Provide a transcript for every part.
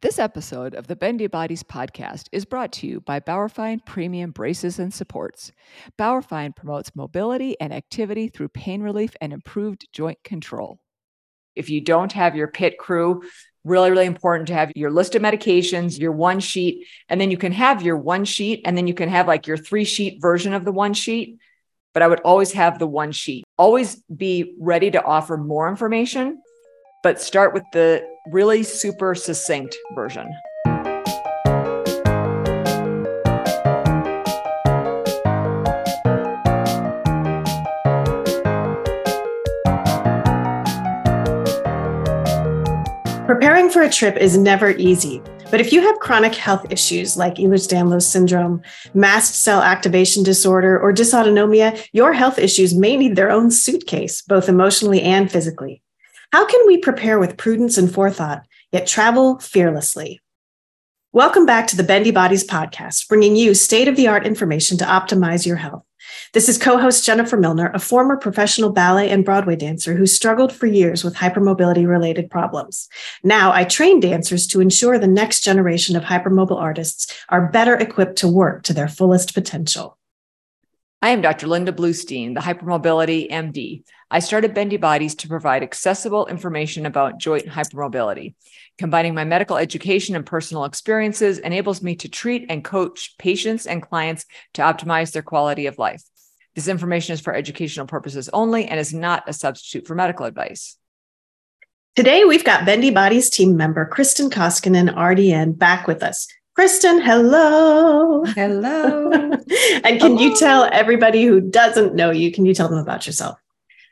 This episode of the Bendy Bodies podcast is brought to you by Bauerfeind Premium Braces and Supports. Bauerfeind promotes mobility and activity through pain relief and improved joint control. If you don't have your pit crew, really, really important to have your list of medications, your one sheet, and then you can have your one sheet, and then you can have like your three sheet version of the one sheet. But I would always have the one sheet. Always be ready to offer more information but start with the really super succinct version. Preparing for a trip is never easy, but if you have chronic health issues like Ehlers-Danlos syndrome, mast cell activation disorder, or dysautonomia, your health issues may need their own suitcase, both emotionally and physically. How can we prepare with prudence and forethought, yet travel fearlessly? Welcome back to the Bendy Bodies podcast, bringing you state of the art information to optimize your health. This is co host Jennifer Milner, a former professional ballet and Broadway dancer who struggled for years with hypermobility related problems. Now I train dancers to ensure the next generation of hypermobile artists are better equipped to work to their fullest potential. I am Dr. Linda Bluestein, the Hypermobility MD. I started Bendy Bodies to provide accessible information about joint hypermobility. Combining my medical education and personal experiences enables me to treat and coach patients and clients to optimize their quality of life. This information is for educational purposes only and is not a substitute for medical advice. Today, we've got Bendy Bodies team member Kristin Koskinen, RDN, back with us. Kristin, hello. Hello. and can you tell everybody who doesn't know you, can you tell them about yourself?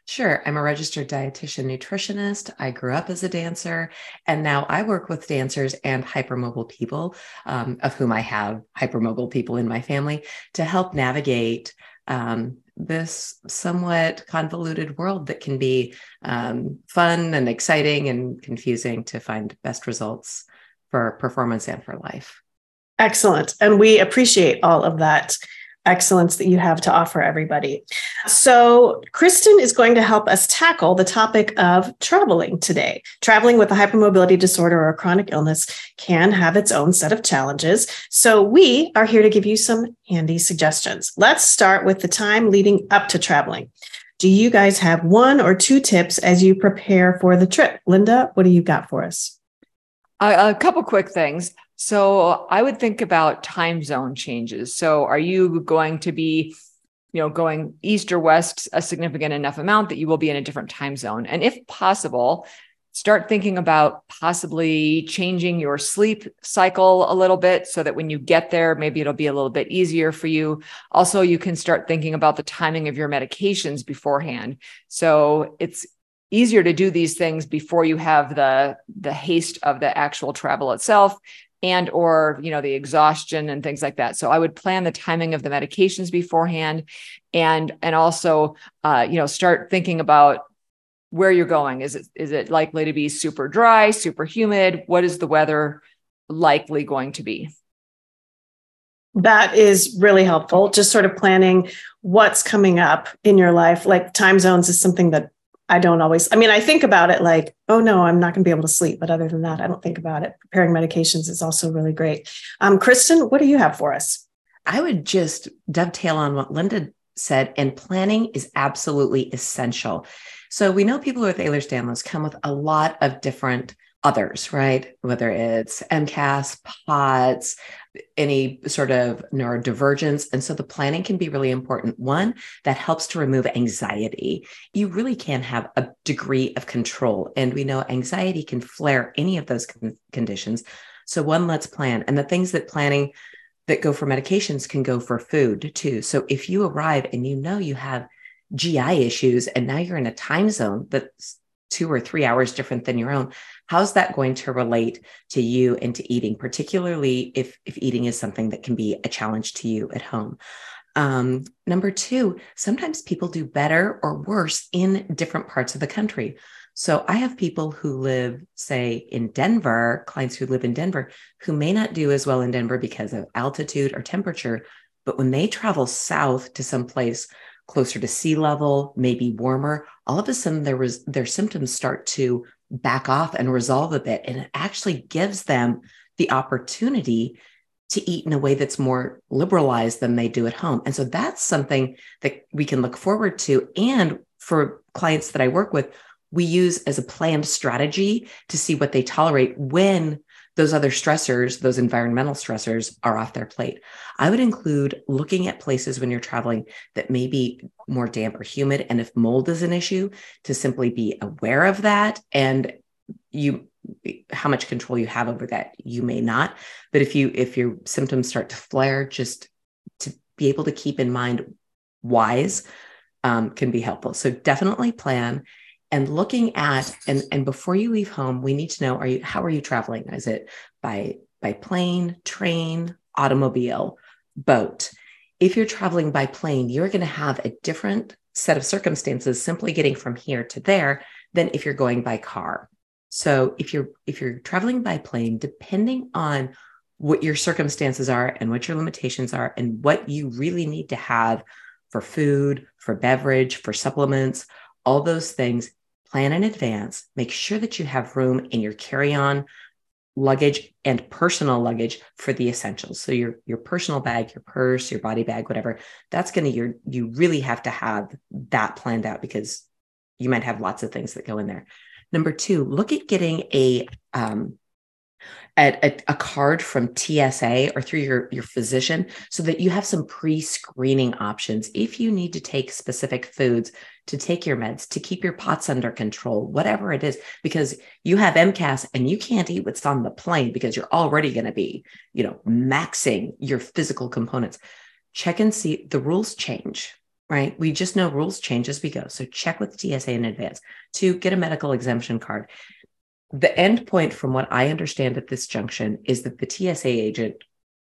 Sure. I'm a registered dietitian nutritionist. I grew up as a dancer, and now I work with dancers and hypermobile people, um, of whom I have hypermobile people in my family, to help navigate um, this somewhat convoluted world that can be um, fun and exciting and confusing to find best results for performance and for life. Excellent. And we appreciate all of that excellence that you have to offer everybody. So, Kristin is going to help us tackle the topic of traveling today. Traveling with a hypermobility disorder or a chronic illness can have its own set of challenges. So, we are here to give you some handy suggestions. Let's start with the time leading up to traveling. Do you guys have one or two tips as you prepare for the trip? Linda, what do you got for us? a couple quick things. So I would think about time zone changes. So are you going to be, you know, going east or west a significant enough amount that you will be in a different time zone? And if possible, start thinking about possibly changing your sleep cycle a little bit so that when you get there, maybe it'll be a little bit easier for you. Also, you can start thinking about the timing of your medications beforehand. So it's easier to do these things before you have the the haste of the actual travel itself and or you know the exhaustion and things like that. So i would plan the timing of the medications beforehand and and also uh, you know start thinking about where you're going. Is it is it likely to be super dry super humid? What is the weather likely going to be? That is really helpful. Just sort of planning what's coming up in your life. Like time zones is something that I don't always, I mean, I think about it like, oh no, I'm not going to be able to sleep. But other than that, I don't think about it. Preparing medications is also really great. Um, Kristin, what do you have for us? I would just dovetail on what Linda said, and planning is absolutely essential. So we know people with Ehlers-Danlos come with a lot of different others, right? Whether it's MCAS, POTS, any sort of neurodivergence. And so the planning can be really important. One, that helps to remove anxiety. You really can have a degree of control. And we know anxiety can flare any of those con- conditions. So, one, let's plan. And the things that planning that go for medications can go for food too. So, if you arrive and you know you have GI issues and now you're in a time zone that's two or three hours different than your own, how's that going to relate to you and to eating particularly if if eating is something that can be a challenge to you at home? Um, number two sometimes people do better or worse in different parts of the country. So i have people who live say in denver clients who live in denver who may not do as well in denver because of altitude or temperature but when they travel south to some place closer to sea level maybe warmer all of a sudden there was their symptoms start to back off and resolve a bit. And it actually gives them the opportunity to eat in a way that's more liberalized than they do at home. And so that's something that we can look forward to. And for clients that I work with, we use as a planned strategy to see what they tolerate when those other stressors, those environmental stressors are off their plate. I would include looking at places when you're traveling that may be more damp or humid. And if mold is an issue, to simply be aware of that and you how much control you have over that you may not but if you if your symptoms start to flare just to be able to keep in mind whys um, can be helpful so definitely plan and looking at and and before you leave home we need to know are you how are you traveling? Is it by by plane train automobile boat? If you're traveling by plane you're going to have a different set of circumstances simply getting from here to there than if you're going by car. So if you're if you're traveling by plane depending on what your circumstances are and what your limitations are and what you really need to have for food for beverage for supplements all those things plan in advance make sure that you have room in your carry-on luggage and personal luggage for the essentials. So your your personal bag your purse your body bag whatever that's going to your you really have to have that planned out because you might have lots of things that go in there. Number two look at getting a um, a, a, card from TSA or through your, your physician so that you have some pre screening options if you need to take specific foods to take your meds, to keep your POTS under control, whatever it is, because you have MCAS and you can't eat what's on the plane because you're already going to be, you know, maxing your physical components. Check and see the rules change right? We just know rules change as we go. So check with TSA in advance to get a medical exemption card the end point, from what I understand at this junction, is that the TSA agent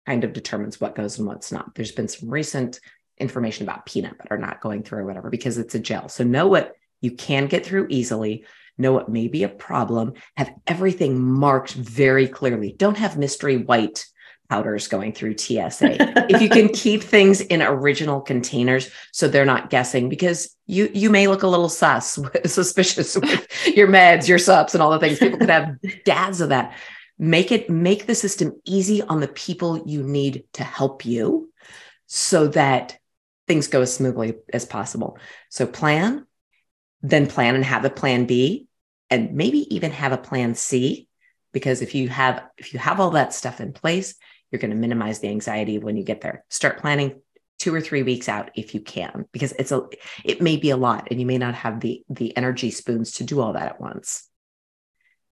kind of determines what goes and what's not. There's been some recent information about peanut butter not going through or whatever because it's a gel. So know what you can get through easily, know what may be a problem, have everything marked very clearly. Don't have mystery white powders going through TSA. if you can keep things in original containers so they're not guessing because you you may look a little sus suspicious with your meds, your sups and all the things people could have dads of that. Make it make the system easy on the people you need to help you so that things go as smoothly as possible. So plan, then plan and have a plan B and maybe even have a plan C because if you have if you have all that stuff in place you're going to minimize the anxiety when you get there. Start planning two or three weeks out if you can because it's a it may be a lot and you may not have the the energy spoons to do all that at once.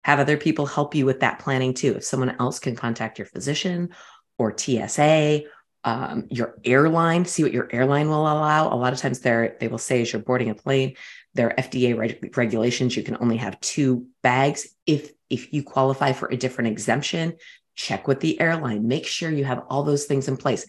Have other people help you with that planning too. If someone else can contact your physician or tsa um, your airline see what your airline will allow. A lot of times they they will say as you're boarding a plane? There are fda reg- regulations. You can only have two bags. If if you qualify for a different exemption check with the airline, make sure you have all those things in place.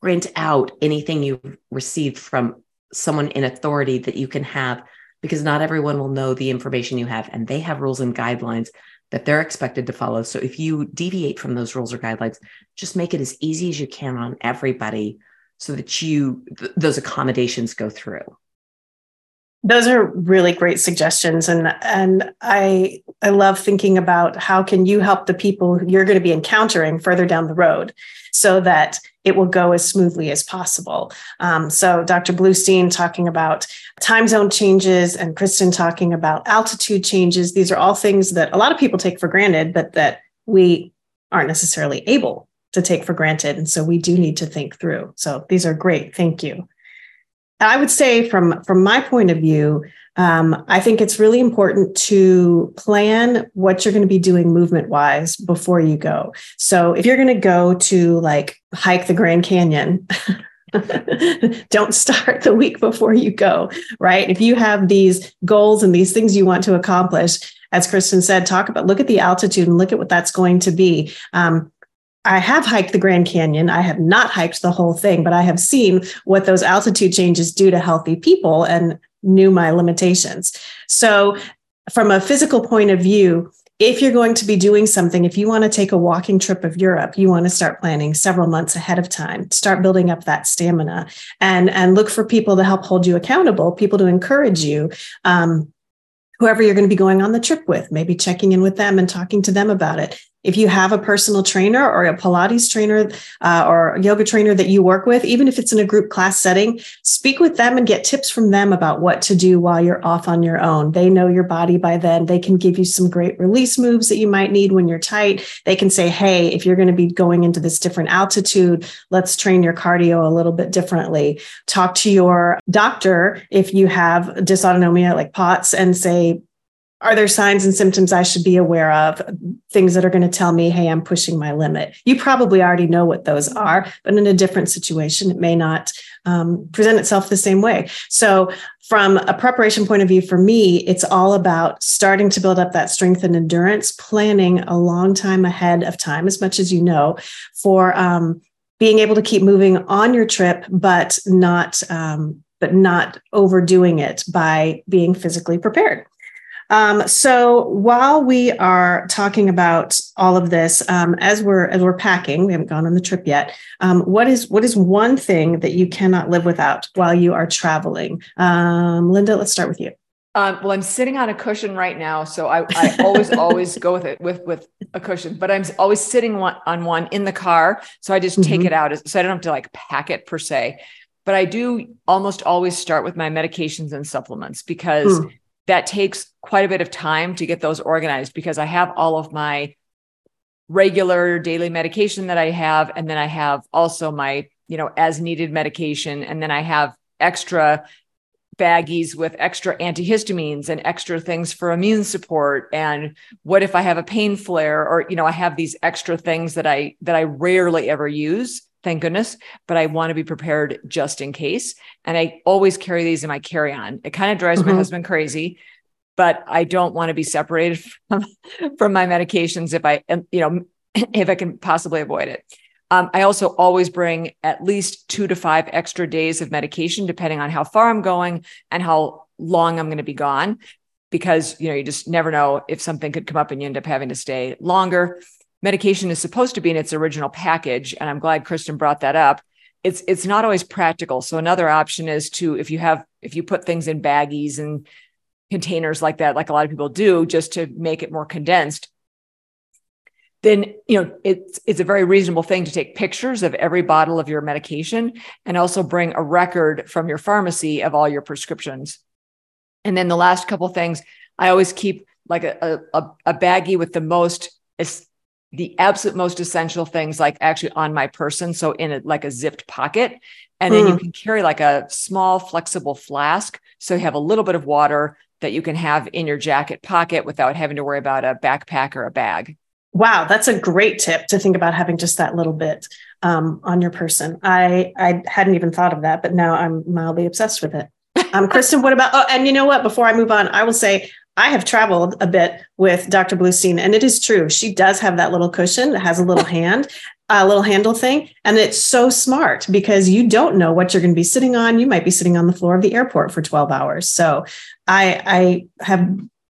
Print out anything you've received from someone in authority that you can have, because not everyone will know the information you have, and they have rules and guidelines that they're expected to follow. So if you deviate from those rules or guidelines, just make it as easy as you can on everybody so that you th- those accommodations go through. Those are really great suggestions, and and I I love thinking about how can you help the people you're going to be encountering further down the road, so that it will go as smoothly as possible. Um, so Dr. Bluestein talking about time zone changes, and Kristin talking about altitude changes. These are all things that a lot of people take for granted, but that we aren't necessarily able to take for granted, and so we do need to think through. So these are great. Thank you. I would say from from my point of view, um, I think it's really important to plan what you're going to be doing movement wise before you go. So if you're going to go to like hike the Grand Canyon. don't start the week before you go, right? If you have these goals and these things you want to accomplish, as Kristin said, talk about look at the altitude and look at what that's going to be. Um, I have hiked the Grand Canyon. I have not hiked the whole thing, but I have seen what those altitude changes do to healthy people and knew my limitations. So, from a physical point of view, if you're going to be doing something, if you want to take a walking trip of Europe, you want to start planning several months ahead of time, start building up that stamina and, and look for people to help hold you accountable, people to encourage you. Um, whoever you're going to be going on the trip with, maybe checking in with them and talking to them about it. If you have a personal trainer or a Pilates trainer uh, or a yoga trainer that you work with, even if it's in a group class setting, speak with them and get tips from them about what to do while you're off on your own. They know your body by then. They can give you some great release moves that you might need when you're tight. They can say, hey, if you're going to be going into this different altitude, let's train your cardio a little bit differently. Talk to your doctor if you have dysautonomia like POTS and say, are there signs and symptoms I should be aware of? Things that are going to tell me, hey, I'm pushing my limit. You probably already know what those are, but in a different situation, it may not um, present itself the same way. So, from a preparation point of view, for me, it's all about starting to build up that strength and endurance, planning a long time ahead of time, as much as you know, for um, being able to keep moving on your trip, but not. Um, but not overdoing it by being physically prepared. Um, so while we are talking about all of this, um, as we're as we're packing, we haven't gone on the trip yet. Um, what is what is one thing that you cannot live without while you are traveling? Um, Linda, let's start with you. Um, well, I'm sitting on a cushion right now, so I, I always always go with it with with a cushion. But I'm always sitting one, on one in the car, so I just mm-hmm. take it out, so I don't have to like pack it per se. But I do almost always start with my medications and supplements because. Mm that takes quite a bit of time to get those organized because I have all of my regular daily medication that I have. And then I have also my, you know, as needed medication. And then I have extra baggies with extra antihistamines and extra things for immune support and what if i have a pain flare or you know i have these extra things that i that i rarely ever use thank goodness, but I want to be prepared just in case. And I always carry these in my carry on. It kind of drives mm-hmm. my husband crazy, but I don't want to be separated from, from my medications if I, you know, if I can possibly avoid it. Um, I also always bring at least two to five extra days of medication, depending on how far I'm going and how long I'm going to be gone, because you know you just never know if something could come up and you end up having to stay longer medication is supposed to be in its original package and i'm glad kristin brought that up. It's it's not always practical. So another option is to if you have if you put things in baggies and containers like that like a lot of people do just to make it more condensed then you know it's it's a very reasonable thing to take pictures of every bottle of your medication and also bring a record from your pharmacy of all your prescriptions. And then the last couple things i always keep like a, a, a baggie with the most the absolute most essential things like actually on my person so in a, like a zipped pocket and then mm. you can carry like a small flexible flask so you have a little bit of water that you can have in your jacket pocket without having to worry about a backpack or a bag wow that's a great tip to think about having just that little bit um, on your person i i hadn't even thought of that but now i'm mildly obsessed with it um, Kristin, what about? Oh, and you know what? Before I move on, I will say I have traveled a bit with Dr. Bluestein, and it is true. She does have that little cushion that has a little hand, a little handle thing. And it's so smart because you don't know what you're going to be sitting on. You might be sitting on the floor of the airport for 12 hours. So I, I have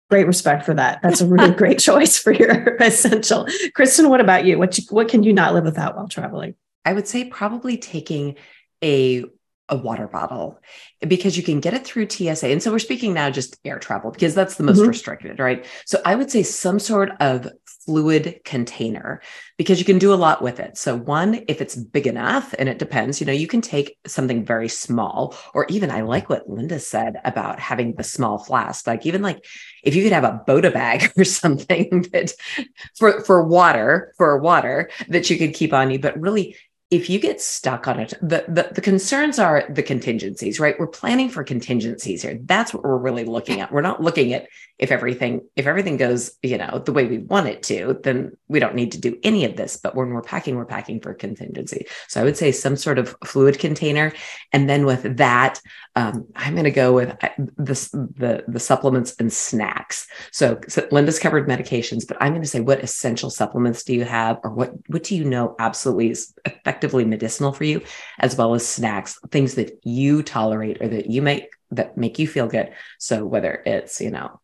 great respect for that. That's a really great choice for your essential. Kristin, what about you? What, you, what can you not live without while traveling? I would say probably taking a a water bottle because you can get it through TSA. And so we're speaking now just air travel because that's the most mm-hmm. restricted, right? So I would say some sort of fluid container because you can do a lot with it. So one, if it's big enough and it depends, you know, you can take something very small or even I like what Linda said about having the small flask. Like even like if you could have a Bota bag or something that for for water, for water that you could keep on you, but really if you get stuck on it, the, the, the concerns are the contingencies, right? We're planning for contingencies here. That's what we're really looking at. We're not looking at if everything if everything goes you know the way we want it to then we don't need to do any of this. But when we're packing we're packing for contingency. So i would say some sort of fluid container. And then with that um, i'm going to go with uh, the the supplements and snacks. So, so linda's covered medications but i'm going to say what essential supplements do you have or what what do you know absolutely is effectively medicinal for you as well as snacks things that you tolerate or that you make that make you feel good. So whether it's you know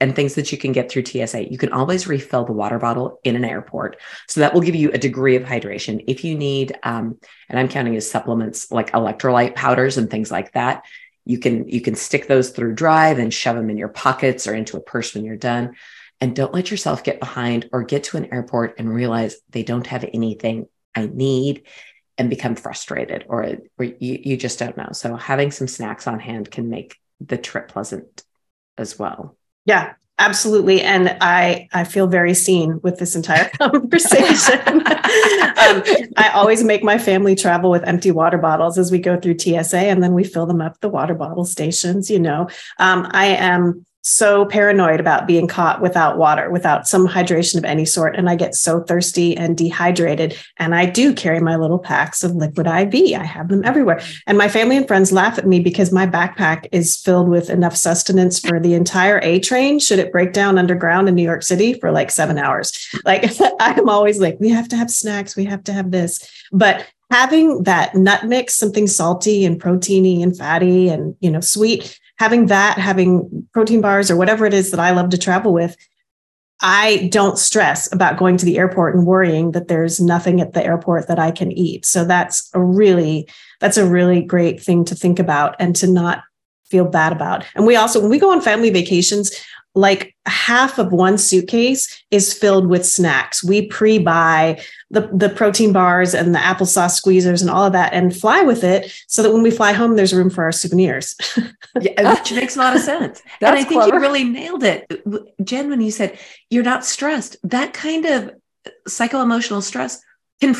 and things that you can get through TSA. You can always refill the water bottle in an airport. So that will give you a degree of hydration. If you need, um, and I'm counting as supplements like electrolyte powders and things like that, You can you can stick those through drive and shove them in your pockets or into a purse when you're done. And don't let yourself get behind or get to an airport and realize they don't have anything I need and become frustrated or, or you, you just don't know. So having some snacks on hand can make the trip pleasant as well. Yeah, absolutely. And i i feel very seen with this entire conversation. Um, i always make my family travel with empty water bottles as we go through tsa and then we fill them up the water bottle stations you know. Um, i am so paranoid about being caught without water, without some hydration of any sort. And I get so thirsty and dehydrated. And I do carry my little packs of liquid IV. I have them everywhere. And my family and friends laugh at me because my backpack is filled with enough sustenance for the entire A train, should it break down underground in New York City for like seven hours. Like I'm always like, we have to have snacks, we have to have this. But having that nut mix, something salty and proteiny and fatty and you know sweet, having that, having protein bars or whatever it is that I love to travel with, I don't stress about going to the airport and worrying that there's nothing at the airport that I can eat. So that's a really that's a really great thing to think about and to not feel bad about. And we also when we go on family vacations, like half of one suitcase is filled with snacks. We pre-buy the, the protein bars and the applesauce squeezers and all of that and fly with it so that when we fly home, there's room for our souvenirs. yeah, which makes a lot of sense. and I think clever. you really nailed it. Jen, when you said you're not stressed, that kind of psycho emotional stress can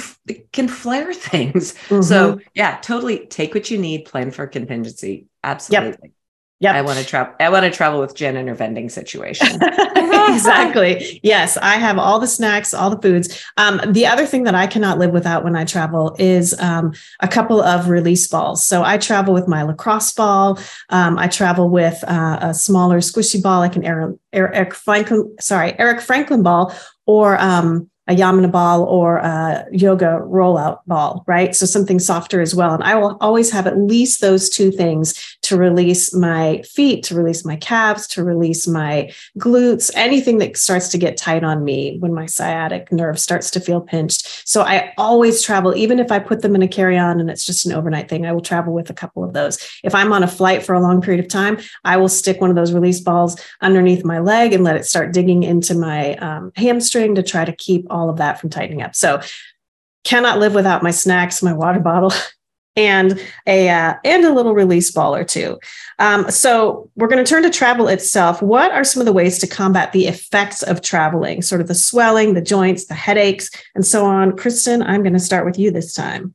can flare things. Mm-hmm. So yeah, totally take what you need, plan for contingency. Absolutely. Yep. Yeah, I want to travel. I want to travel with Jen in her vending situation. exactly. Yes, I have all the snacks, all the foods. Um, the other thing that I cannot live without when I travel is um, a couple of release balls. So I travel with my lacrosse ball. Um, I travel with uh, a smaller squishy ball, like an Eric, Eric Franklin. Sorry, Eric Franklin ball, or um, a Yamuna ball or a yoga rollout ball, right? So something softer as well. And I will always have at least those two things to release my feet, to release my calves, to release my glutes, anything that starts to get tight on me when my sciatic nerve starts to feel pinched. So I always travel, even if I put them in a carry on and it's just an overnight thing, I will travel with a couple of those. If I'm on a flight for a long period of time, I will stick one of those release balls underneath my leg and let it start digging into my um, hamstring to try to keep all of that from tightening up. So cannot live without my snacks, my water bottle, and a uh, and a little release ball or two. Um, so we're going to turn to travel itself. What are some of the ways to combat the effects of traveling, sort of the swelling, the joints, the headaches, and so on? Kristin, I'm going to start with you this time.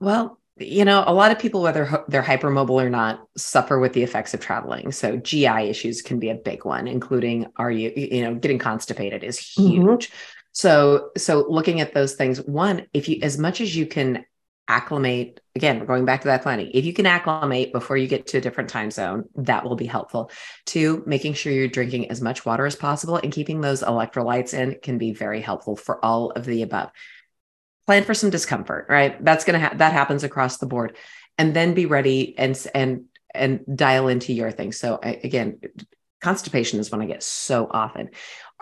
Well, you know, a lot of people, whether they're hypermobile or not, suffer with the effects of traveling. So GI issues can be a big one, including are you, you know, getting constipated is mm-hmm. huge. Mm-hmm. So, so looking at those things, one, if you, as much as you can acclimate, again, we're going back to that planning. If you can acclimate before you get to a different time zone, that will be helpful. Two, making sure you're drinking as much water as possible and keeping those electrolytes in can be very helpful for all of the above. Plan for some discomfort, right? That's going to, ha- that happens across the board. And then be ready and, and, and dial into your thing. So again, constipation is one I get so often.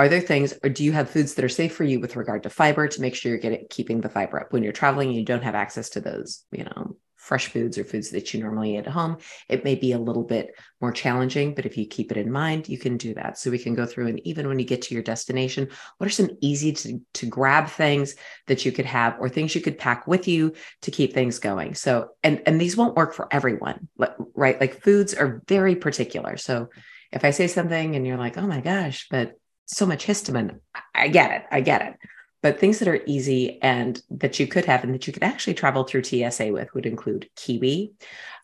Are there things, or do you have foods that are safe for you with regard to fiber to make sure you're getting keeping the fiber up when you're traveling and you don't have access to those, you know, fresh foods or foods that you normally eat at home? It may be a little bit more challenging, but if you keep it in mind, you can do that. So we can go through and even when you get to your destination, what are some easy to, to grab things that you could have or things you could pack with you to keep things going? So, and and these won't work for everyone, right? Like foods are very particular. So if I say something and you're like, oh my gosh, but so much histamine, I get it. I get it. But things that are easy and that you could have and that you could actually travel through TSA with would include kiwi,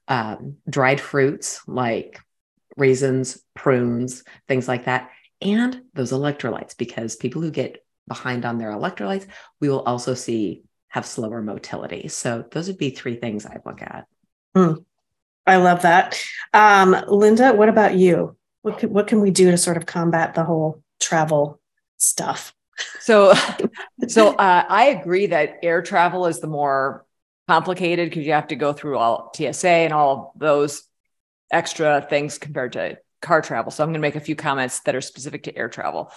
um, dried fruits like raisins, prunes, things like that, and those electrolytes, because people who get behind on their electrolytes, we will also see have slower motility. So those would be three things I'd look at. Mm, I love that. Um, Linda, what about you? what can, what can we do to sort of combat the whole travel stuff? So, so uh, I agree that air travel is the more complicated because you have to go through all TSA and all those extra things compared to car travel. So I'm going to make a few comments that are specific to air travel.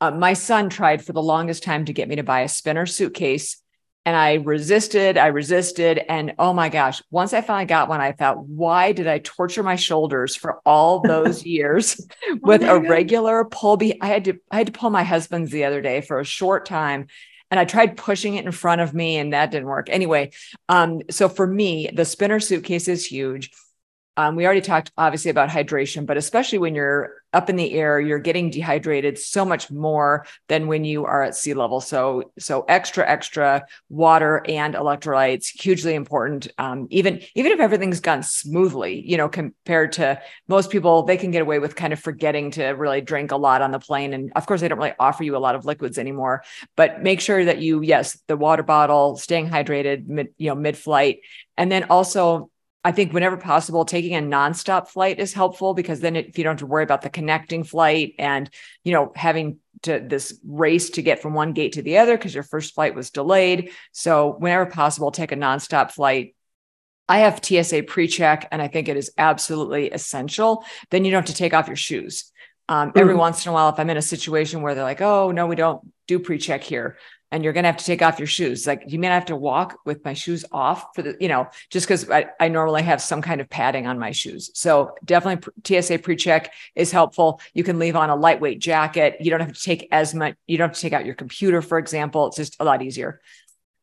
Uh, my son tried for the longest time to get me to buy a spinner suitcase and I resisted, I resisted. And oh my gosh, once I finally got one, I thought, why did I torture my shoulders for all those years with oh a God. regular pull? Be I had to I had to pull my husband's the other day for a short time. And I tried pushing it in front of me and that didn't work. Anyway, um, so for me, the spinner suitcase is huge. Um, we already talked obviously about hydration, but especially when you're up in the air, you're getting dehydrated so much more than when you are at sea level. So, so extra, extra water and electrolytes hugely important. Um, even even if everything's gone smoothly, you know, compared to most people, they can get away with kind of forgetting to really drink a lot on the plane. And of course, they don't really offer you a lot of liquids anymore. But make sure that you, yes, the water bottle, staying hydrated, mid, you know, mid flight, and then also I think whenever possible, taking a nonstop flight is helpful because then if you don't have to worry about the connecting flight and, you know, having to this race to get from one gate to the other because your first flight was delayed. So whenever possible, take a nonstop flight. I have TSA pre-check and I think it is absolutely essential. Then you don't have to take off your shoes. Um, every mm-hmm. once in a while, if I'm in a situation where they're like, oh, no, we don't do pre-check here, and you're going to have to take off your shoes. Like you may have to walk with my shoes off for the, you know, just because I, I normally have some kind of padding on my shoes. So definitely TSA pre-check is helpful. You can leave on a lightweight jacket. You don't have to take as much, you don't have to take out your computer, for example. It's just a lot easier.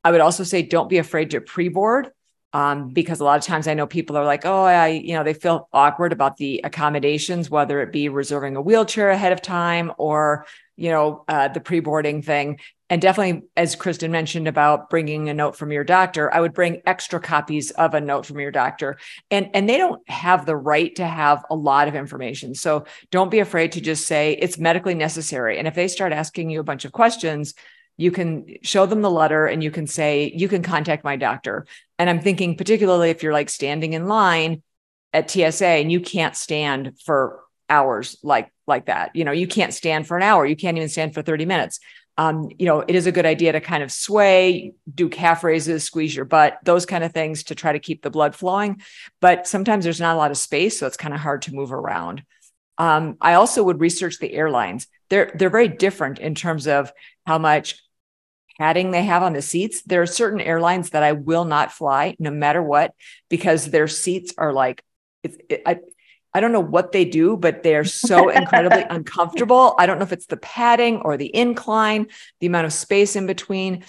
I would also say don't be afraid to pre-board. Um, because a lot of times I know people are like, oh, I, you know, they feel awkward about the accommodations, whether it be reserving a wheelchair ahead of time or, you know, uh, the pre-boarding thing. And definitely as kristin mentioned about bringing a note from your doctor i would bring extra copies of a note from your doctor. And and they don't have the right to have a lot of information. So don't be afraid to just say it's medically necessary. And if they start asking you a bunch of questions you can show them the letter and you can say you can contact my doctor. And i'm thinking particularly if you're like standing in line at tsa and you can't stand for hours like like that you know you can't stand for an hour you can't even stand for 30 minutes um, you know, it is a good idea to kind of sway, do calf raises, squeeze your butt, those kind of things to try to keep the blood flowing. But sometimes there's not a lot of space, so it's kind of hard to move around. Um, I also would research the airlines. They're they're very different in terms of how much padding they have on the seats. There are certain airlines that I will not fly no matter what because their seats are like it's it, I, I don't know what they do, but they're so incredibly uncomfortable. I don't know if it's the padding or the incline, the amount of space in between.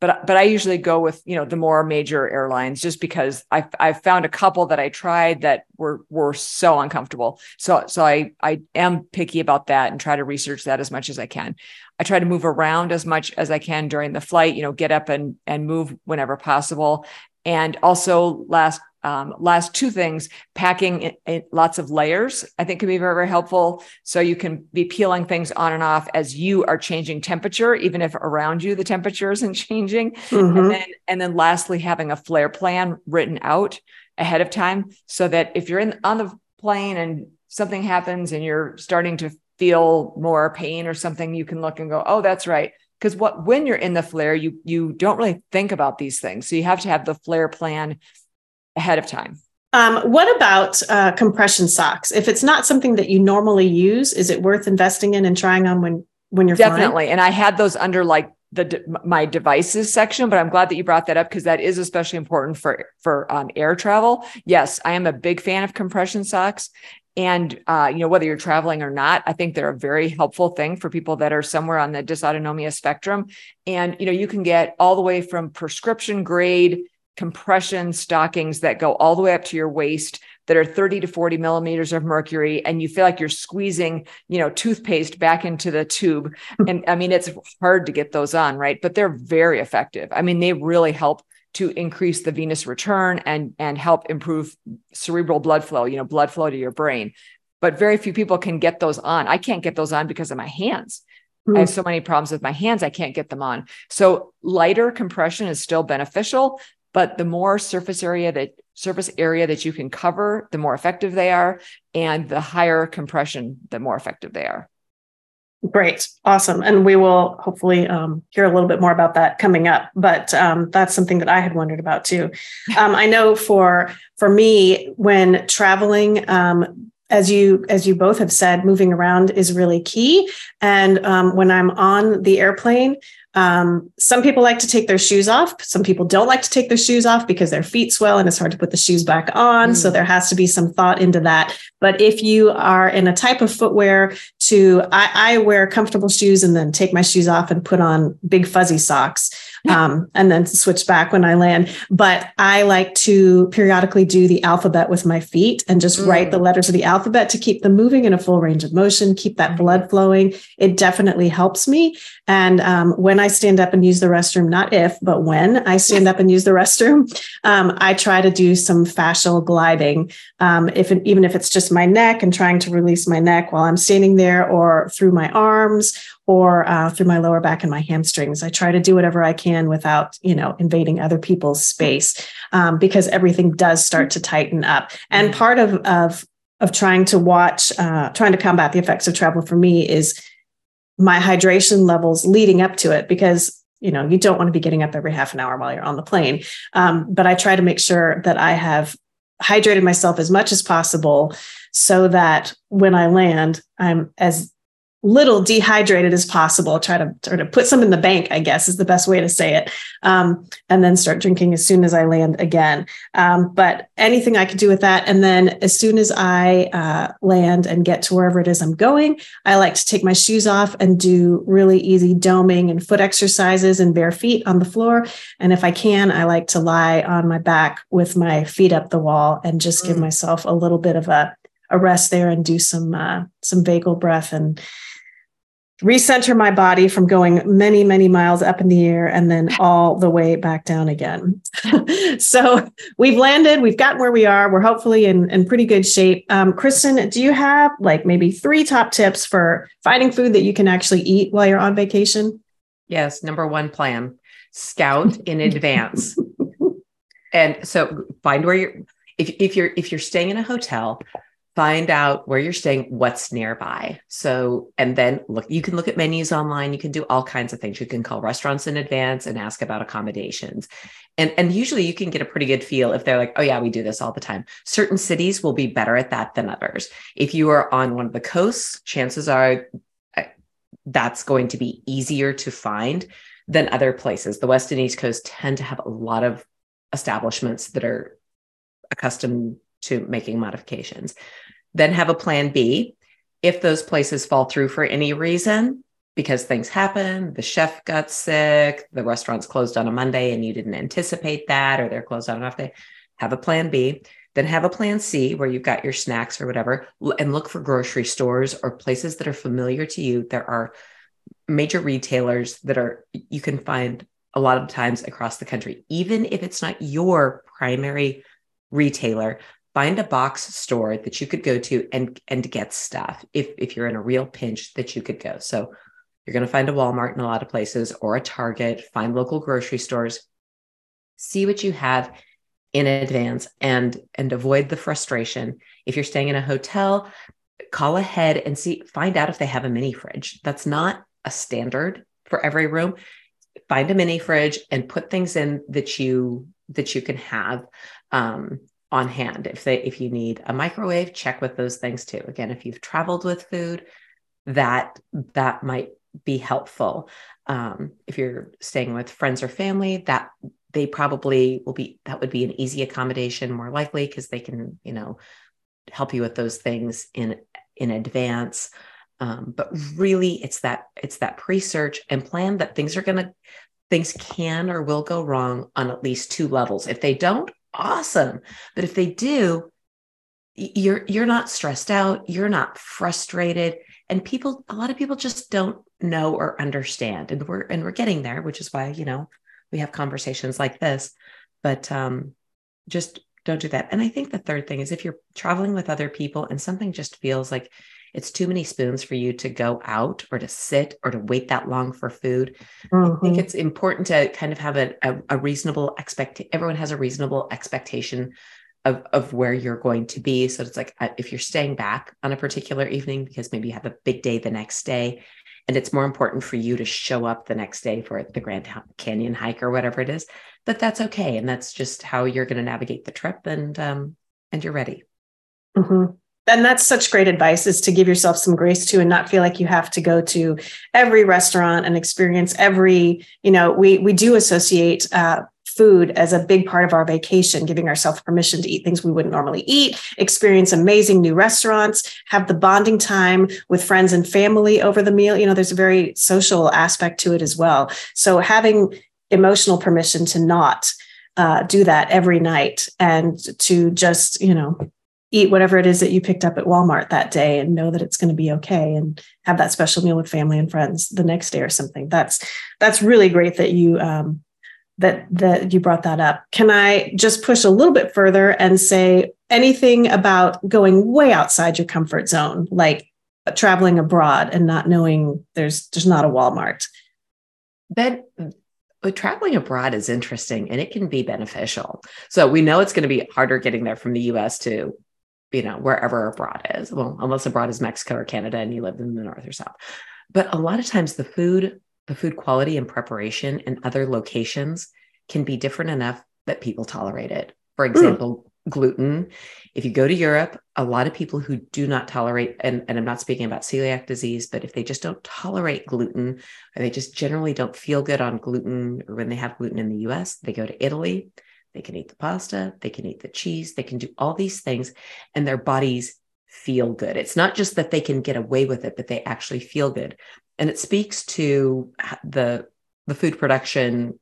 But, but I usually go with you know the more major airlines just because I I found a couple that I tried that were were so uncomfortable. So so I I am picky about that and try to research that as much as I can. I try to move around as much as I can during the flight. You know, get up and and move whenever possible. And also last um, last two things packing in, in lots of layers i think can be very very helpful. So you can be peeling things on and off as you are changing temperature even if around you the temperature isn't changing. Mm-hmm. and then and then lastly having a flare plan written out ahead of time so that if you're in on the plane and something happens and you're starting to feel more pain or something you can look and go oh that's right because what when you're in the flare you you don't really think about these things so you have to have the flare plan ahead of time. Um, what about uh, compression socks? If it's not something that you normally use, is it worth investing in and trying on when when you're definitely? Flying? And I had those under like the my devices section, but I'm glad that you brought that up because that is especially important for for um, air travel. Yes, I am a big fan of compression socks, and uh, you know whether you're traveling or not, I think they're a very helpful thing for people that are somewhere on the dysautonomia spectrum. And you know you can get all the way from prescription grade compression stockings that go all the way up to your waist that are 30 to 40 millimeters of mercury and you feel like you're squeezing you know toothpaste back into the tube. And i mean it's hard to get those on right? But they're very effective. I mean they really help to increase the venous return and and help improve cerebral blood flow you know blood flow to your brain but very few people can get those on i can't get those on because of my hands I have hmm. so many problems with my hands, I can't get them on. So, lighter compression is still beneficial, but the more surface area that surface area that you can cover the more effective they are and the higher compression the more effective they are Great, awesome, and we will hopefully um, hear a little bit more about that coming up. But um, that's something that I had wondered about too. Um, I know for for me, when traveling, um, as you as you both have said, moving around is really key. And um, when I'm on the airplane, Um, some people like to take their shoes off. Some people don't like to take their shoes off because their feet swell and it's hard to put the shoes back on. Mm. So there has to be some thought into that. But if you are in a type of footwear to, I, I wear comfortable shoes and then take my shoes off and put on big fuzzy socks um, and then switch back when I land. But I like to periodically do the alphabet with my feet and just mm. write the mm. letters of the alphabet to keep them moving in a full range of motion, keep that blood flowing. It definitely helps me. And um, when I stand up and use the restroom, not if, but when I stand up and use the restroom, um, I try to do some fascial gliding. Um, if it, even if it's just my neck and trying to release my neck while I'm standing there, or through my arms, or uh, through my lower back and my hamstrings. I try to do whatever I can without, you know, invading other people's space um, because everything does start to tighten up. And part of of of trying to watch, uh, trying to combat the effects of travel for me is my hydration levels leading up to it because you know you don't want to be getting up every half an hour while you're on the plane. Um, but i try to make sure that i have hydrated myself as much as possible so that when i land i'm as little dehydrated as possible. Try to sort of put some in the bank, I guess is the best way to say it. Um, and then start drinking as soon as I land again. Um, but anything I could do with that. And then as soon as I uh, land and get to wherever it is I'm going, I like to take my shoes off and do really easy doming and foot exercises and bare feet on the floor. And if I can, I like to lie on my back with my feet up the wall and just give mm. myself a little bit of a a rest there and do some uh, some vagal breath and recenter my body from going many, many miles up in the air and then all the way back down again. so we've landed, we've gotten where we are. We're hopefully in, in pretty good shape. Um, Kristin, do you have like maybe three top tips for finding food that you can actually eat while you're on vacation? Yes. Number one plan scout in advance. and so find where you're, if, if you're, if you're staying in a hotel, find out where you're staying, what's nearby. So, and then look, you can look at menus online. You can do all kinds of things. You can call restaurants in advance and ask about accommodations. And, and usually you can get a pretty good feel if they're like, oh, yeah, we do this all the time. Certain cities will be better at that than others. If you are on one of the coasts, chances are uh, that's going to be easier to find than other places. The West and East Coast tend to have a lot of establishments that are accustomed to making modifications. Then have a plan B. If those places fall through for any reason, because things happen, the chef got sick, the restaurant's closed on a Monday and you didn't anticipate that, or they're closed on an off day, have a plan B. Then have a plan C where you've got your snacks or whatever, and look for grocery stores or places that are familiar to you. There are major retailers that are, you can find a lot of times across the country, even if it's not your primary retailer, find a box store that you could go to and and get stuff if if you're in a real pinch that you could go. So you're going to find a walmart in a lot of places or a target find local grocery stores see what you have in advance and and avoid the frustration. If you're staying in a hotel call ahead and see find out if they have a mini fridge. That's not a standard for every room. Find a mini fridge and put things in that you that you can have. Um, on hand if they if you need a microwave check with those things too. Again if you've traveled with food that that might be helpful. Um, if you're staying with friends or family that they probably will be that would be an easy accommodation more likely because they can you know help you with those things in in advance. Um, but really it's that it's that pre-search and plan that things are going to things can or will go wrong on at least two levels. If they don't awesome. But if they do, you're you're not stressed out, you're not frustrated, and people a lot of people just don't know or understand, and we're and we're getting there, which is why you know we have conversations like this. But um, just don't do that. And I think the third thing is if you're traveling with other people and something just feels like it's too many spoons for you to go out or to sit or to wait that long for food. Mm-hmm. I think mm-hmm. it's important to kind of have a, a, a reasonable expect. Everyone has a reasonable expectation of, of where you're going to be. So it's like uh, if you're staying back on a particular evening because maybe you have a big day the next day, and it's more important for you to show up the next day for the Grand Canyon hike or whatever it is, that that's okay, and that's just how you're going to navigate the trip, and um, and you're ready. Mm-hmm and that's such great advice is to give yourself some grace to and not feel like you have to go to every restaurant and experience every you know we we do associate uh, food as a big part of our vacation giving ourselves permission to eat things we wouldn't normally eat experience amazing new restaurants have the bonding time with friends and family over the meal. You know there's a very social aspect to it as well. So having emotional permission to not uh, do that every night and to just you know eat whatever it is that you picked up at Walmart that day and know that it's going to be okay and have that special meal with family and friends the next day or something. That's that's really great that you um, that that you brought that up. Can I just push a little bit further and say anything about going way outside your comfort zone, like traveling abroad and not knowing there's there's not a Walmart? That but traveling abroad is interesting and it can be beneficial. So we know it's going to be harder getting there from the US to you know, wherever abroad is. Well, unless abroad is Mexico or Canada and you live in the north or south. But a lot of times the food, the food quality and preparation in other locations can be different enough that people tolerate it. For hmm. example, mm. gluten. If you go to Europe, a lot of people who do not tolerate, and, and I'm not speaking about celiac disease, but if they just don't tolerate gluten or they just generally don't feel good on gluten or when they have gluten in the US, they go to Italy they can eat the pasta, they can eat the cheese, they can do all these things, and their bodies feel good. It's not just that they can get away with it, but they actually feel good. And it speaks to the, the food production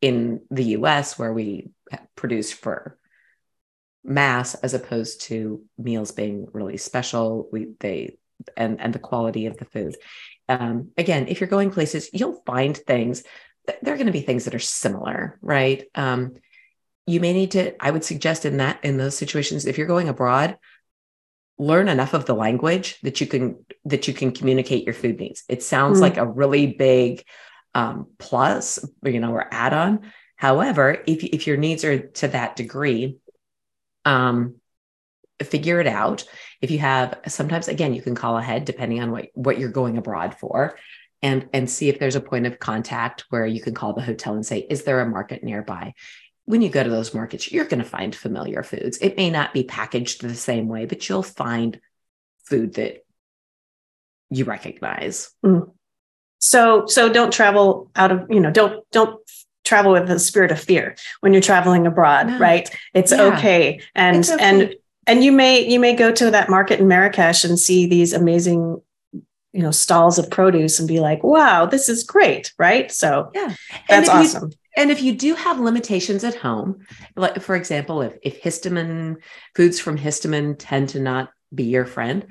in the US where we produce for mass as opposed to meals being really special. We they and and the quality of the food. Um, again, if you're going places, you'll find things. There are going to be things that are similar, right? Um, you may need to i would suggest in that in those situations if you're going abroad learn enough of the language that you can that you can communicate your food needs. It sounds mm. like a really big um, plus you know or add-on. However if, if your needs are to that degree um, figure it out. If you have sometimes again you can call ahead depending on what what you're going abroad for and and see if there's a point of contact where you can call the hotel and say is there a market nearby when you go to those markets, you're going to find familiar foods. It may not be packaged the same way, but you'll find food that you recognize. Mm. So, so don't travel out of, you know, don't, don't travel with the spirit of fear when you're traveling abroad, no. right? It's yeah. okay. And, it's okay. and, and you may, you may go to that market in Marrakesh and see these amazing you know stalls of produce and be like wow this is great right so yeah that's awesome you, and if you do have limitations at home, like for example, if, if histamine foods from histamine tend to not be your friend,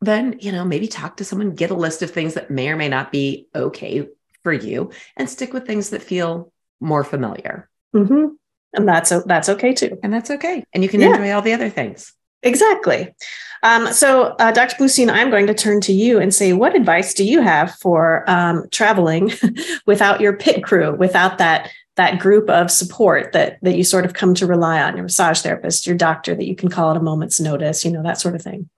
then you know maybe talk to someone, get a list of things that may or may not be okay for you, and stick with things that feel more familiar. Mm-hmm. And that's that's okay too. And that's okay. And you can yeah. enjoy all the other things. Exactly. Um, so, uh, Dr. Bluestein, I'm going to turn to you and say, what advice do you have for um, traveling without your pit crew, without that that group of support that that you sort of come to rely on your massage therapist your doctor that you can call at a moment's notice you know that sort of thing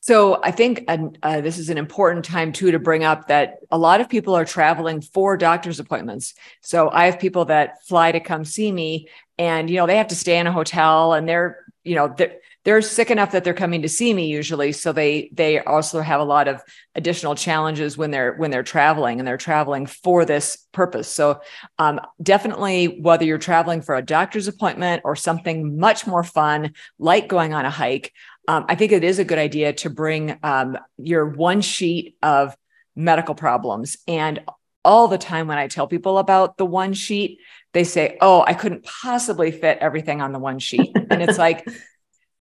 so i think uh, this is an important time too to bring up that a lot of people are traveling for doctor's appointments so i have people that fly to come see me and you know they have to stay in a hotel and they're you know they're, they're sick enough that they're coming to see me usually. So they they also have a lot of additional challenges when they're when they're traveling and they're traveling for this purpose. So um, definitely whether you're traveling for a doctor's appointment or something much more fun like going on a hike um, i think it is a good idea to bring um, your one sheet of medical problems. And all the time when i tell people about the one sheet they say oh i couldn't possibly fit everything on the one sheet. And it's like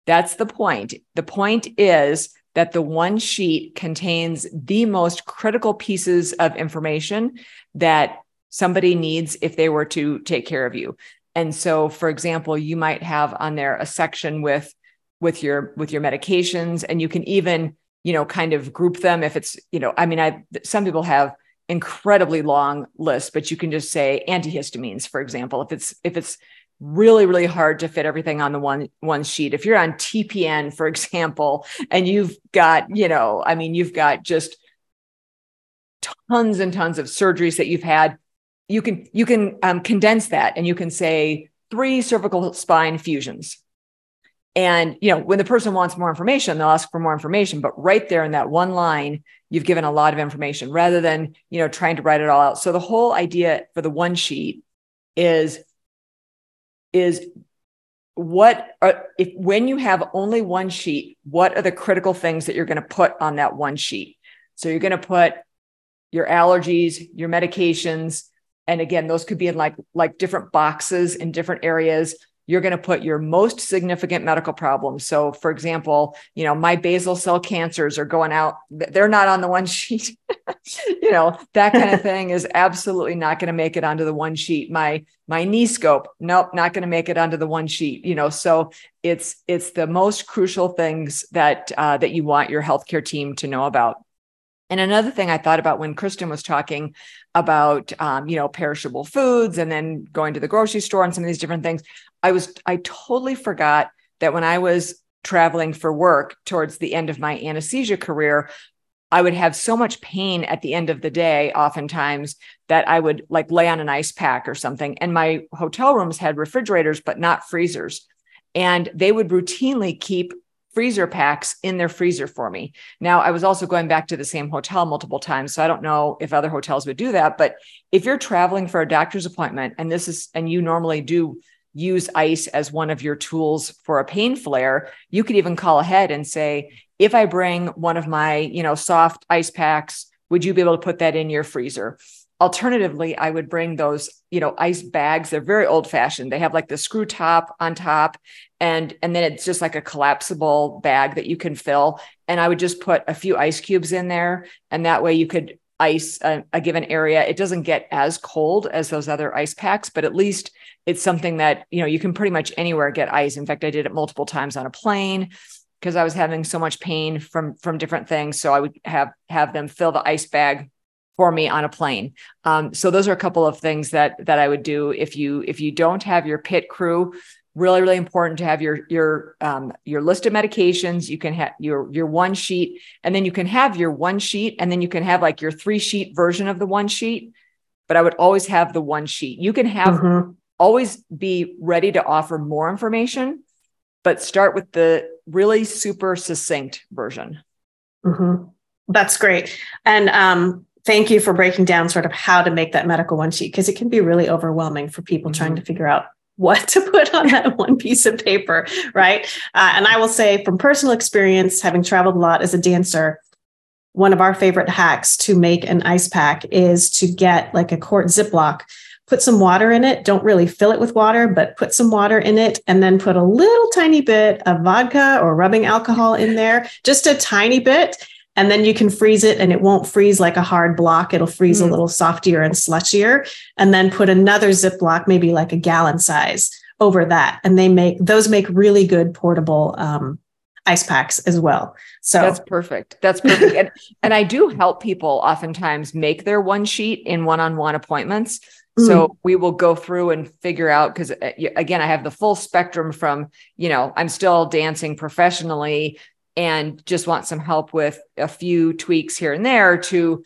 that's the point. The point is that the one sheet contains the most critical pieces of information that somebody needs if they were to take care of you. And so for example, you might have on there a section with with your with your medications and you can even, you know, kind of group them if it's, you know, I mean I some people have incredibly long lists, but you can just say antihistamines for example if it's if it's really really hard to fit everything on the one one sheet if you're on tpn for example and you've got you know i mean you've got just tons and tons of surgeries that you've had you can you can um, condense that and you can say three cervical spine fusions And, you know, when the person wants more information, they'll ask for more information. But right there in that one line, you've given a lot of information rather than, you know, trying to write it all out. So the whole idea for the one sheet is, is what are, if when you have only one sheet, what are the critical things that you're going to put on that one sheet? So you're going to put your allergies, your medications, and again, those could be in like like different boxes in different areas you're going to put your most significant medical problems. So, for example, you know, my basal cell cancers are going out, they're not on the one sheet. you know, that kind of thing is absolutely not going to make it onto the one sheet. My my knee scope, nope, not going to make it onto the one sheet. You know, so it's it's the most crucial things that uh, that you want your healthcare team to know about. And another thing I thought about when Kristin was talking about, um, you know, perishable foods and then going to the grocery store and some of these different things, I was, I totally forgot that when I was traveling for work towards the end of my anesthesia career, I would have so much pain at the end of the day, oftentimes, that I would like lay on an ice pack or something. And my hotel rooms had refrigerators, but not freezers. And they would routinely keep freezer packs in their freezer for me. Now, I was also going back to the same hotel multiple times. So I don't know if other hotels would do that. But if you're traveling for a doctor's appointment and this is, and you normally do use ice as one of your tools for a pain flare, you could even call ahead and say, if I bring one of my, you know, soft ice packs, would you be able to put that in your freezer? Alternatively, I would bring those, you know, ice bags. They're very old fashioned. They have like the screw top on top and and then it's just like a collapsible bag that you can fill and I would just put a few ice cubes in there and that way you could ice a, a given area. It doesn't get as cold as those other ice packs, but at least it's something that, you know, you can pretty much anywhere get ice. In fact, I did it multiple times on a plane because I was having so much pain from from different things. So I would have have them fill the ice bag for me on a plane. Um, so those are a couple of things that that I would do if you if you don't have your pit crew. Really, really important to have your your um, your list of medications. You can have your your one sheet, and then you can have your one sheet, and then you can have like your three sheet version of the one sheet. But I would always have the one sheet. You can have mm-hmm. always be ready to offer more information, but start with the really super succinct version. Mm-hmm. That's great. And um, thank you for breaking down sort of how to make that medical one sheet because it can be really overwhelming for people mm-hmm. trying to figure out what to put on that one piece of paper, right? Uh, and I will say from personal experience, having traveled a lot as a dancer, one of our favorite hacks to make an ice pack is to get like a quart Ziploc, put some water in it. Don't really fill it with water, but put some water in it and then put a little tiny bit of vodka or rubbing alcohol in there, just a tiny bit and then you can freeze it and it won't freeze like a hard block. It'll freeze mm. a little softer and slushier. And then put another ziploc maybe like a gallon size over that. And they make those make really good portable um, ice packs as well. So that's perfect. That's perfect. And, and i do help people oftentimes make their one sheet in one-on-one appointments. So mm. we will go through and figure out because uh, again i have the full spectrum from you know i'm still dancing professionally and just want some help with a few tweaks here and there to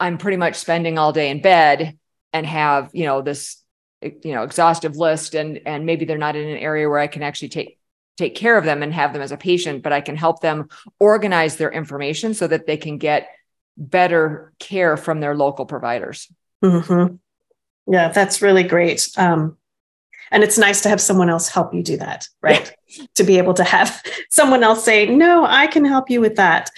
I'm pretty much spending all day in bed and have, you know, this you know, exhaustive list and and maybe they're not in an area where I can actually take take care of them and have them as a patient, but I can help them organize their information so that they can get better care from their local providers. Mm-hmm. Yeah, that's really great. Um, and it's nice to have someone else help you do that, right? To be able to have someone else say, "No, I can help you with that."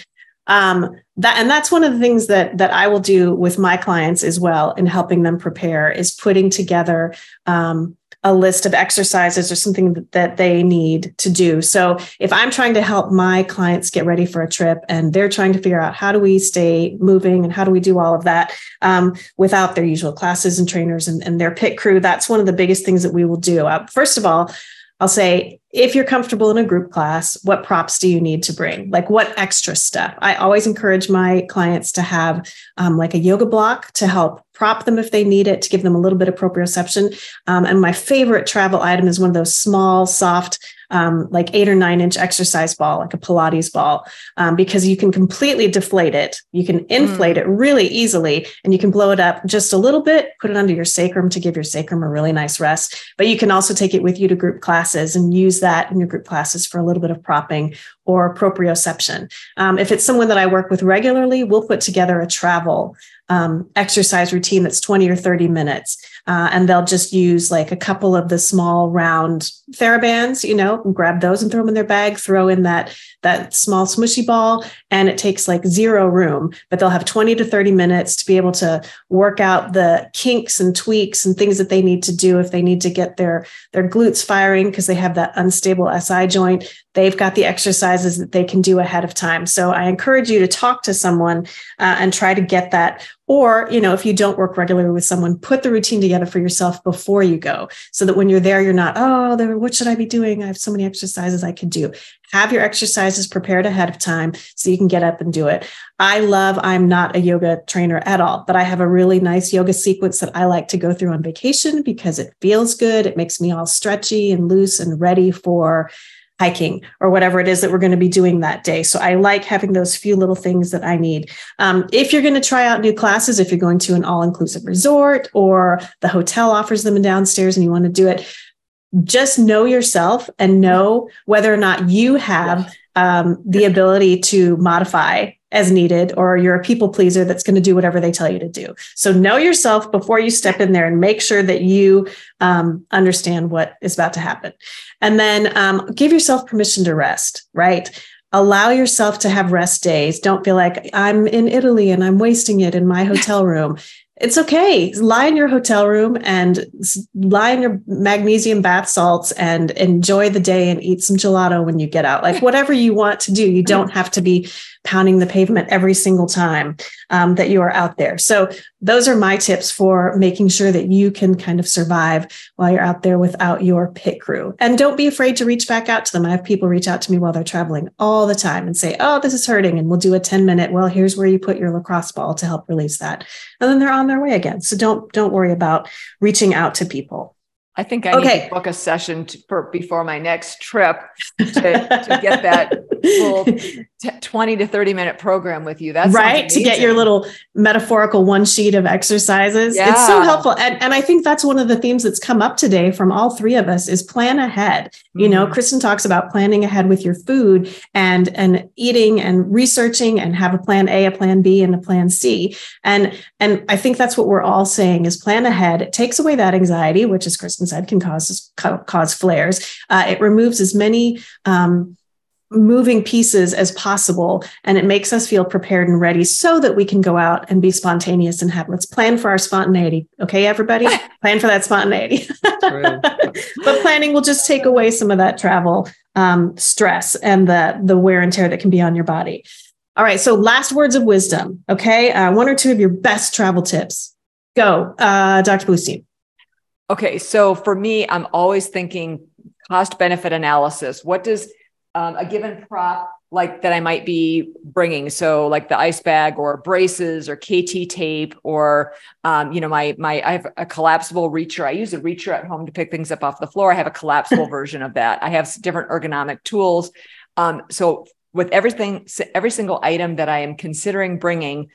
Um, that and that's one of the things that that I will do with my clients as well in helping them prepare is putting together um, a list of exercises or something that they need to do. So if I'm trying to help my clients get ready for a trip and they're trying to figure out how do we stay moving and how do we do all of that um, without their usual classes and trainers and, and, their pit crew, that's one of the biggest things that we will do. Uh, first of all, I'll say, if you're comfortable in a group class, what props do you need to bring? Like what extra stuff? I always encourage my clients to have um, like a yoga block to help prop them if they need it, to give them a little bit of proprioception. Um, and my favorite travel item is one of those small, soft um, like eight or nine inch exercise ball, like a Pilates ball, um, because you can completely deflate it. You can inflate mm. it really easily and you can blow it up just a little bit, put it under your sacrum to give your sacrum a really nice rest. But you can also take it with you to group classes and use that in your group classes for a little bit of propping or proprioception. Um, if it's someone that I work with regularly, we'll put together a travel um, exercise routine that's 20 or 30 minutes. Uh, and they'll just use like a couple of the small round TheraBands, you know, grab those and throw them in their bag, throw in that that small smushy ball, and it takes like zero room. But they'll have 20 to 30 minutes to be able to work out the kinks and tweaks and things that they need to do if they need to get their their glutes firing because they have that unstable SI joint. They've got the exercises that they can do ahead of time. So I encourage you to talk to someone uh, and try to get that or, you know, if you don't work regularly with someone, put the routine together for yourself before you go so that when you're there, you're not, oh, what should I be doing? I have so many exercises I could do. Have your exercises prepared ahead of time so you can get up and do it. I love, I'm not a yoga trainer at all, but I have a really nice yoga sequence that I like to go through on vacation because it feels good. It makes me all stretchy and loose and ready for hiking or whatever it is that we're going to be doing that day. So I like having those few little things that I need. Um, if you're going to try out new classes, if you're going to an all inclusive resort or the hotel offers them downstairs and you want to do it, just know yourself and know whether or not you have um, the ability to modify as needed, or you're a people pleaser that's going to do whatever they tell you to do. So know yourself before you step in there and make sure that you um, understand what is about to happen. And then um, give yourself permission to rest, right? Allow yourself to have rest days. Don't feel like I'm in Italy and I'm wasting it in my hotel room it's okay. Lie in your hotel room and lie in your magnesium bath salts and enjoy the day and eat some gelato when you get out. Like whatever you want to do, you don't have to be pounding the pavement every single time um, that you are out there. So those are my tips for making sure that you can kind of survive while you're out there without your pit crew. And don't be afraid to reach back out to them. I have people reach out to me while they're traveling all the time and say, "Oh, this is hurting," and we'll do a 10 minute. Well, here's where you put your lacrosse ball to help release that, and then they're on their way again. So don't don't worry about reaching out to people. I think I okay. need to book a session to, for before my next trip to, to get that full t- 20 to 30 minute program with you. That's right to get your little metaphorical one sheet of exercises. Yeah. It's so helpful. And, and I think that's one of the themes that's come up today from all three of us is plan ahead. Mm-hmm. You know, mm-hmm. Kristin talks about planning ahead with your food and, and eating and researching and have a plan A, a plan B, and a plan C. And, and I think that's what we're all saying is plan ahead. It takes away that anxiety, which is Kristin said, can cause, cause flares. Uh, it removes as many, um, moving pieces as possible and it makes us feel prepared and ready so that we can go out and be spontaneous and have let's plan for our spontaneity. Okay everybody? Plan for that spontaneity. But planning will just take away some of that travel um, stress and the the wear and tear that can be on your body. All right so last words of wisdom okay? Uh, one or two of your best travel tips. Go uh, dr bluestein okay so for me i'm always thinking cost benefit analysis what does um, a given prop like that I might be bringing. So like the ice bag or braces or KT tape or, um, you know, my, my, I have a collapsible reacher. I use a reacher at home to pick things up off the floor. I have a collapsible version of that. I have different ergonomic tools. Um, so with everything, every single item that I am considering bringing,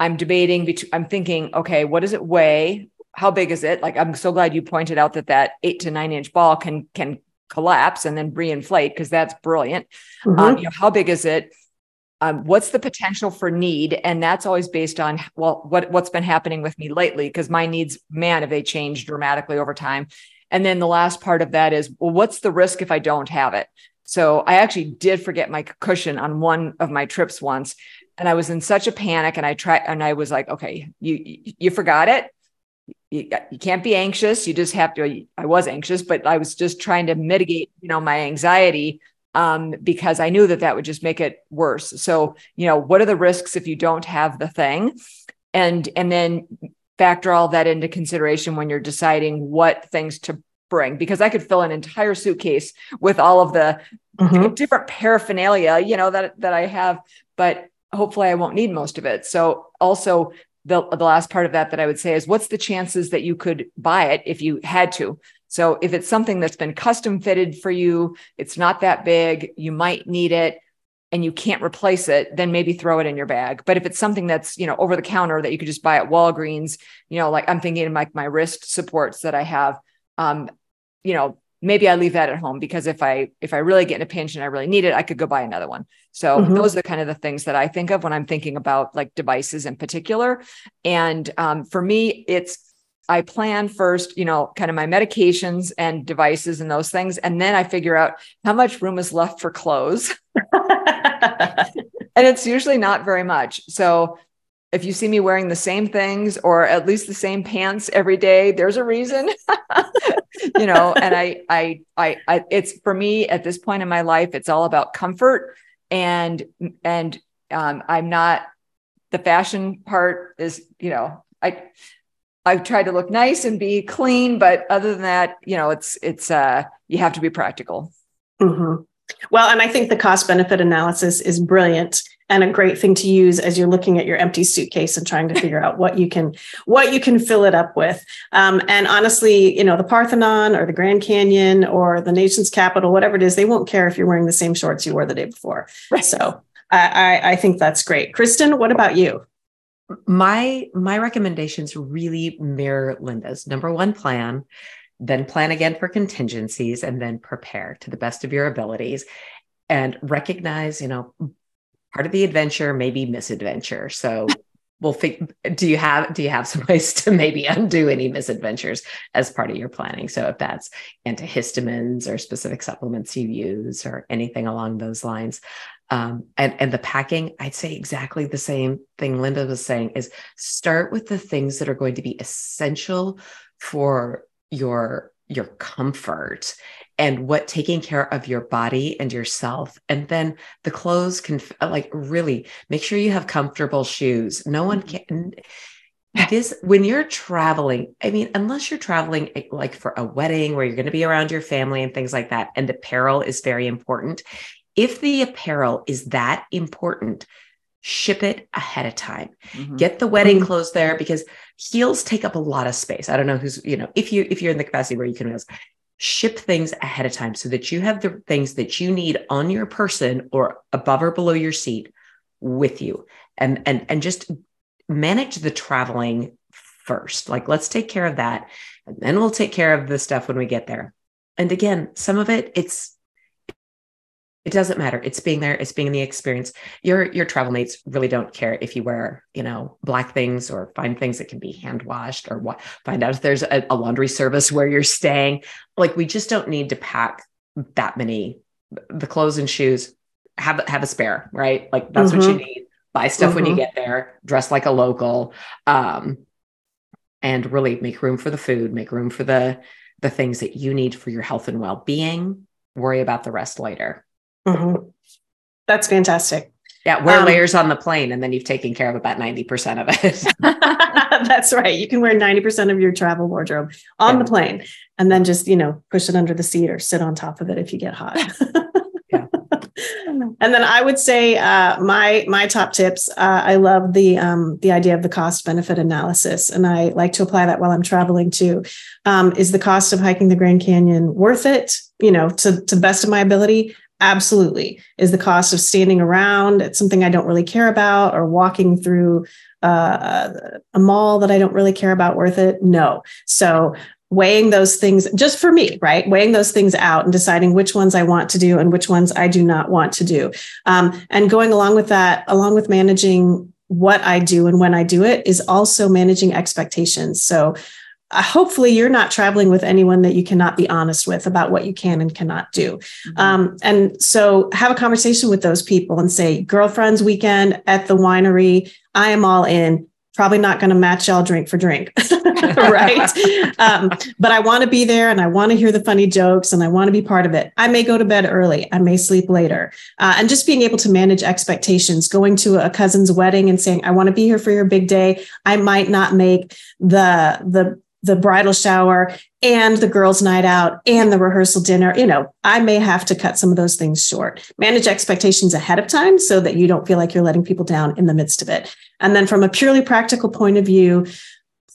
I'm debating between, I'm thinking, okay, what does it weigh? How big is it? Like, I'm so glad you pointed out that that eight to nine inch ball can, can collapse and then reinflate because that's brilliant. Um, mm-hmm. Um, you know, how big is it? Um, what's the potential for need? And that's always based on well, what what's been happening with me lately because my needs, man, have they changed dramatically over time. And then the last part of that is, well, what's the risk if I don't have it? So I actually did forget my cushion on one of my trips once, and I was in such a panic. And I tried, and I was like, okay, you you forgot it you, you can't be anxious. You just have to. I was anxious, but I was just trying to mitigate, you know, my anxiety um, because I knew that that would just make it worse. So, you know, what are the risks if you don't have the thing, and and then factor all that into consideration when you're deciding what things to bring. Because I could fill an entire suitcase with all of the mm-hmm. different paraphernalia, you know, that that I have, but hopefully I won't need most of it. So also the, the last part of that that I would say is what's the chances that you could buy it if you had to? So if it's something that's been custom fitted for you, it's not that big, you might need it and you can't replace it, then maybe throw it in your bag. But if it's something that's, you know, over the counter that you could just buy at Walgreens, you know, like I'm thinking of like my wrist supports that I have, um, you know, maybe I leave that at home because if I if I really get in a pinch and I really need it, I could go buy another one. So mm-hmm. those are the kind of the things that I think of when I'm thinking about like devices in particular. And um, for me, it's I plan first, you know, kind of my medications and devices and those things, and then I figure out how much room is left for clothes. and it's usually not very much. So if you see me wearing the same things or at least the same pants every day, there's a reason. you know, and I, I, I, I, it's for me at this point in my life, it's all about comfort and, and, um, I'm not, the fashion part is, you know, I, I try to look nice and be clean, but other than that, you know, it's, it's, uh, you have to be practical. Mm-hmm. Well, and I think the cost benefit analysis is brilliant and a great thing to use as you're looking at your empty suitcase and trying to figure out what you can what you can fill it up with. Um, and honestly, you know, the Parthenon or the Grand Canyon or the nation's capital, whatever it is, they won't care if you're wearing the same shorts you wore the day before. Right. So I, I, I think that's great. Kristin, what about you? My my recommendations really mirror Linda's. Number one, plan then plan again for contingencies and then prepare to the best of your abilities and recognize you know part of the adventure maybe misadventure. So we'll think do you have do you have some ways to maybe undo any misadventures as part of your planning? So if that's antihistamines or specific supplements you use or anything along those lines. Um, and and the packing i'd say exactly the same thing linda was saying is start with the things that are going to be essential for your your comfort and what taking care of your body and yourself and then the clothes can like really make sure you have comfortable shoes no one mm-hmm. can this when you're traveling i mean unless you're traveling eh, like for a wedding where you're going to be around your family and things like that and apparel is very important if the apparel is that important ship it ahead of time. Mm-hmm. Get the wedding mm-hmm. clothes there because heels take up a lot of space. I don't know who's, you know, if you if you're in the capacity where you can ship things ahead of time so that you have the things that you need on your person or above or below your seat with you. And and and just manage the traveling first. Like let's take care of that and then we'll take care of the stuff when we get there. And again, some of it it's it doesn't matter it's being there it's being in the experience your your travel mates really don't care if you wear you know black things or find things that can be hand washed or what find out if there's a, a laundry service where you're staying like we just don't need to pack that many the clothes and shoes have have a spare right like that's mm-hmm. what you mm-hmm. need buy stuff mm-hmm. when you mm-hmm. get there dress like a local um and really make room for the food make room for the the things that you need for your health and well-being worry about the rest later Mm-hmm. That's fantastic. Yeah, wear um, layers on the plane, and then you've taken care of about 90% of it. That's right. You can wear 90% of your travel wardrobe on yeah. the plane and then just, you know, push it under the seat or sit on top of it if you get hot. yeah. And then I would say uh, my my top tips. Uh, I love the um, the idea of the cost benefit analysis, and I like to apply that while I'm traveling too. Um, is the cost of hiking the Grand Canyon worth it? You know, to to the best of my ability. Absolutely. Is the cost of standing around at something I don't really care about or walking through uh, a mall that I don't really care about worth it? No. So weighing those things just for me, right? Weighing those things out and deciding which ones I want to do and which ones I do not want to do. Um, and going along with that, along with managing what I do and when I do it, is also managing expectations. So hopefully you're not traveling with anyone that you cannot be honest with about what you can and cannot do. Mm-hmm. Um, and so have a conversation with those people and say, girlfriend's weekend at the winery, I am all in. Probably not going to match y'all drink for drink, right? um, but I want to be there and I want to hear the funny jokes and I want to be part of it. I may go to bed early, I may sleep later. Uh, and just being able to manage expectations, going to a cousin's wedding and saying, I want to be here for your big day. I might not make the, the, the bridal shower and the girls' night out and the rehearsal dinner. You know, I may have to cut some of those things short. Manage expectations ahead of time so that you don't feel like you're letting people down in the midst of it. And then, from a purely practical point of view,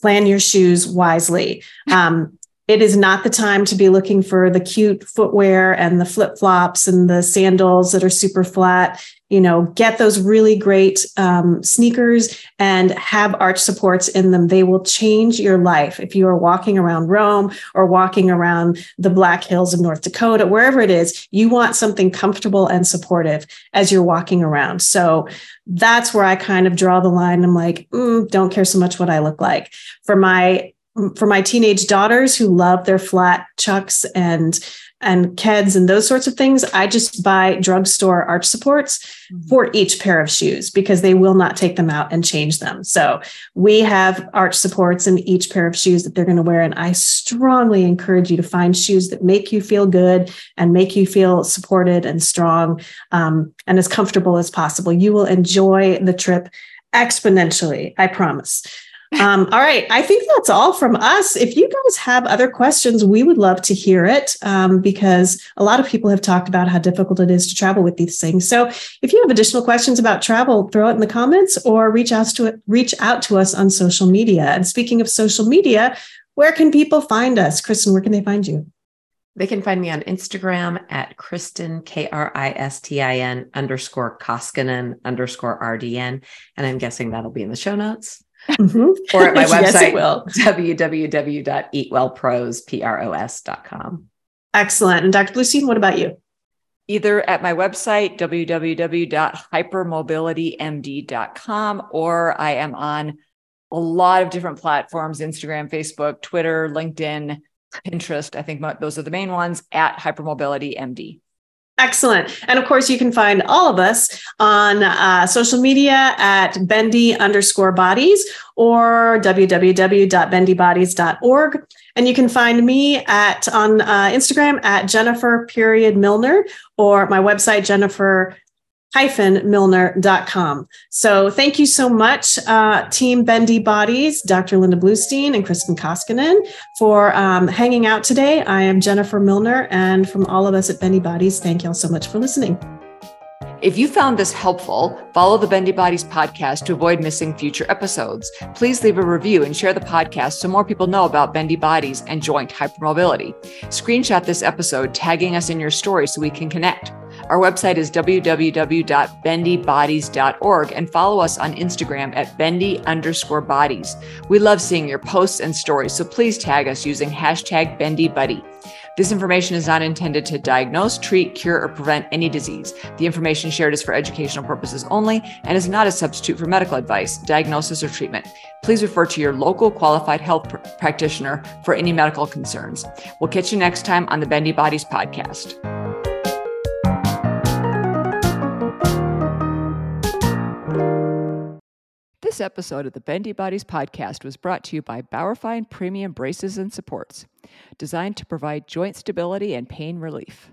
plan your shoes wisely. Um, it is not the time to be looking for the cute footwear and the flip flops and the sandals that are super flat. You know, get those really great um, sneakers and have arch supports in them. They will change your life. If you are walking around Rome or walking around the Black Hills of North Dakota, wherever it is, you want something comfortable and supportive as you're walking around. So that's where I kind of draw the line. I'm like, mm, don't care so much what I look like. For my for my teenage daughters who love their flat chucks and and keds and those sorts of things i just buy drugstore arch supports mm-hmm. for each pair of shoes because they will not take them out and change them. So we have arch supports in each pair of shoes that they're going to wear and i strongly encourage you to find shoes that make you feel good and make you feel supported and strong um, and as comfortable as possible. You will enjoy the trip exponentially i promise um, all right. I think that's all from us. If you guys have other questions, we would love to hear it um, because a lot of people have talked about how difficult it is to travel with these things. So if you have additional questions about travel, throw it in the comments or reach out to reach out to us on social media. And speaking of social media, where can people find us? Kristin, where can they find you? They can find me on Instagram at Kristin, K R I S T I N underscore Koskinen underscore RDN. And I'm guessing that'll be in the show notes mm-hmm. or at my website, yes, www.eatwellpros.com. Excellent. And Dr. Bluestein, what about you? Either at my website, www.hypermobilitymd.com, or I am on a lot of different platforms Instagram, Facebook, Twitter, LinkedIn, Pinterest. I think those are the main ones at Hypermobilitymd. Excellent. And of course, you can find all of us on uh, social media at bendy underscore bodies or www.bendybodies.org. And you can find me at on uh, Instagram at Jennifer period Milner or my website, Jennifer milner.com. So thank you so much, uh, Team Bendy Bodies, Dr. Linda Bluestein and Kristin Koskinen for um, hanging out today. I am Jennifer Milner, and from all of us at Bendy Bodies, thank you all so much for listening. If you found this helpful, follow the Bendy Bodies podcast to avoid missing future episodes. Please leave a review and share the podcast so more people know about Bendy Bodies and joint hypermobility. Screenshot this episode, tagging us in your story so we can connect. Our website is www.bendybodies.org and follow us on Instagram at bendy underscore bodies. We love seeing your posts and stories, so please tag us using hashtag bendybuddy. This information is not intended to diagnose, treat, cure, or prevent any disease. The information shared is for educational purposes only and is not a substitute for medical advice, diagnosis, or treatment. Please refer to your local qualified health pr- practitioner for any medical concerns. We'll catch you next time on the Bendy Bodies podcast. This episode of the Bendy Bodies podcast was brought to you by Bauerfeind Premium Braces and Supports, designed to provide joint stability and pain relief.